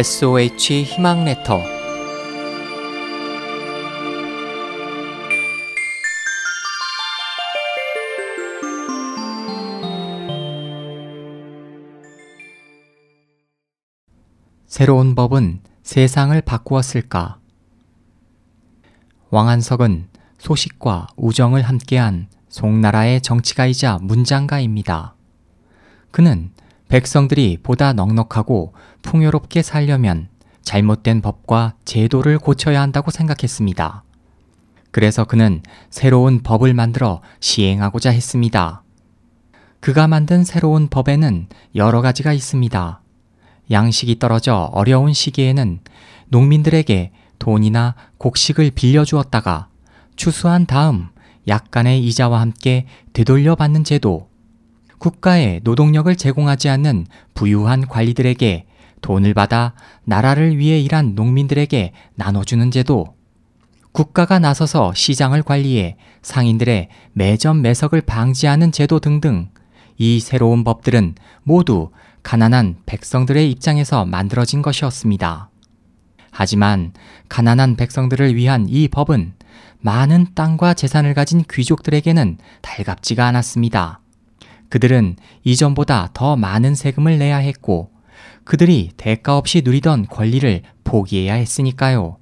SOH 희망 레터 새로운 법은 세상을 바꾸었을까? 왕한석은 소식과 우정을 함께한 송나라의 정치가이자 문장가입니다. 그는 백성들이 보다 넉넉하고 풍요롭게 살려면 잘못된 법과 제도를 고쳐야 한다고 생각했습니다. 그래서 그는 새로운 법을 만들어 시행하고자 했습니다. 그가 만든 새로운 법에는 여러 가지가 있습니다. 양식이 떨어져 어려운 시기에는 농민들에게 돈이나 곡식을 빌려주었다가 추수한 다음 약간의 이자와 함께 되돌려 받는 제도, 국가에 노동력을 제공하지 않는 부유한 관리들에게 돈을 받아 나라를 위해 일한 농민들에게 나눠주는 제도, 국가가 나서서 시장을 관리해 상인들의 매점 매석을 방지하는 제도 등등 이 새로운 법들은 모두 가난한 백성들의 입장에서 만들어진 것이었습니다. 하지만 가난한 백성들을 위한 이 법은 많은 땅과 재산을 가진 귀족들에게는 달갑지가 않았습니다. 그들은 이전보다 더 많은 세금을 내야 했고 그들이 대가 없이 누리던 권리를 포기해야 했으니까요.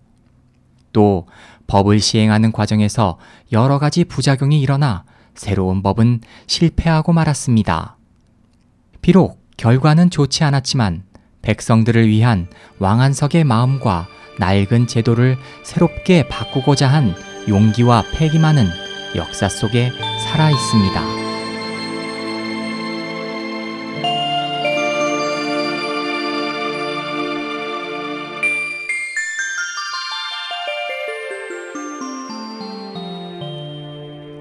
또 법을 시행하는 과정에서 여러 가지 부작용이 일어나 새로운 법은 실패하고 말았습니다. 비록 결과는 좋지 않았지만 백성들을 위한 왕한석의 마음과 낡은 제도를 새롭게 바꾸고자 한 용기와 패기만은 역사 속에 살아 있습니다.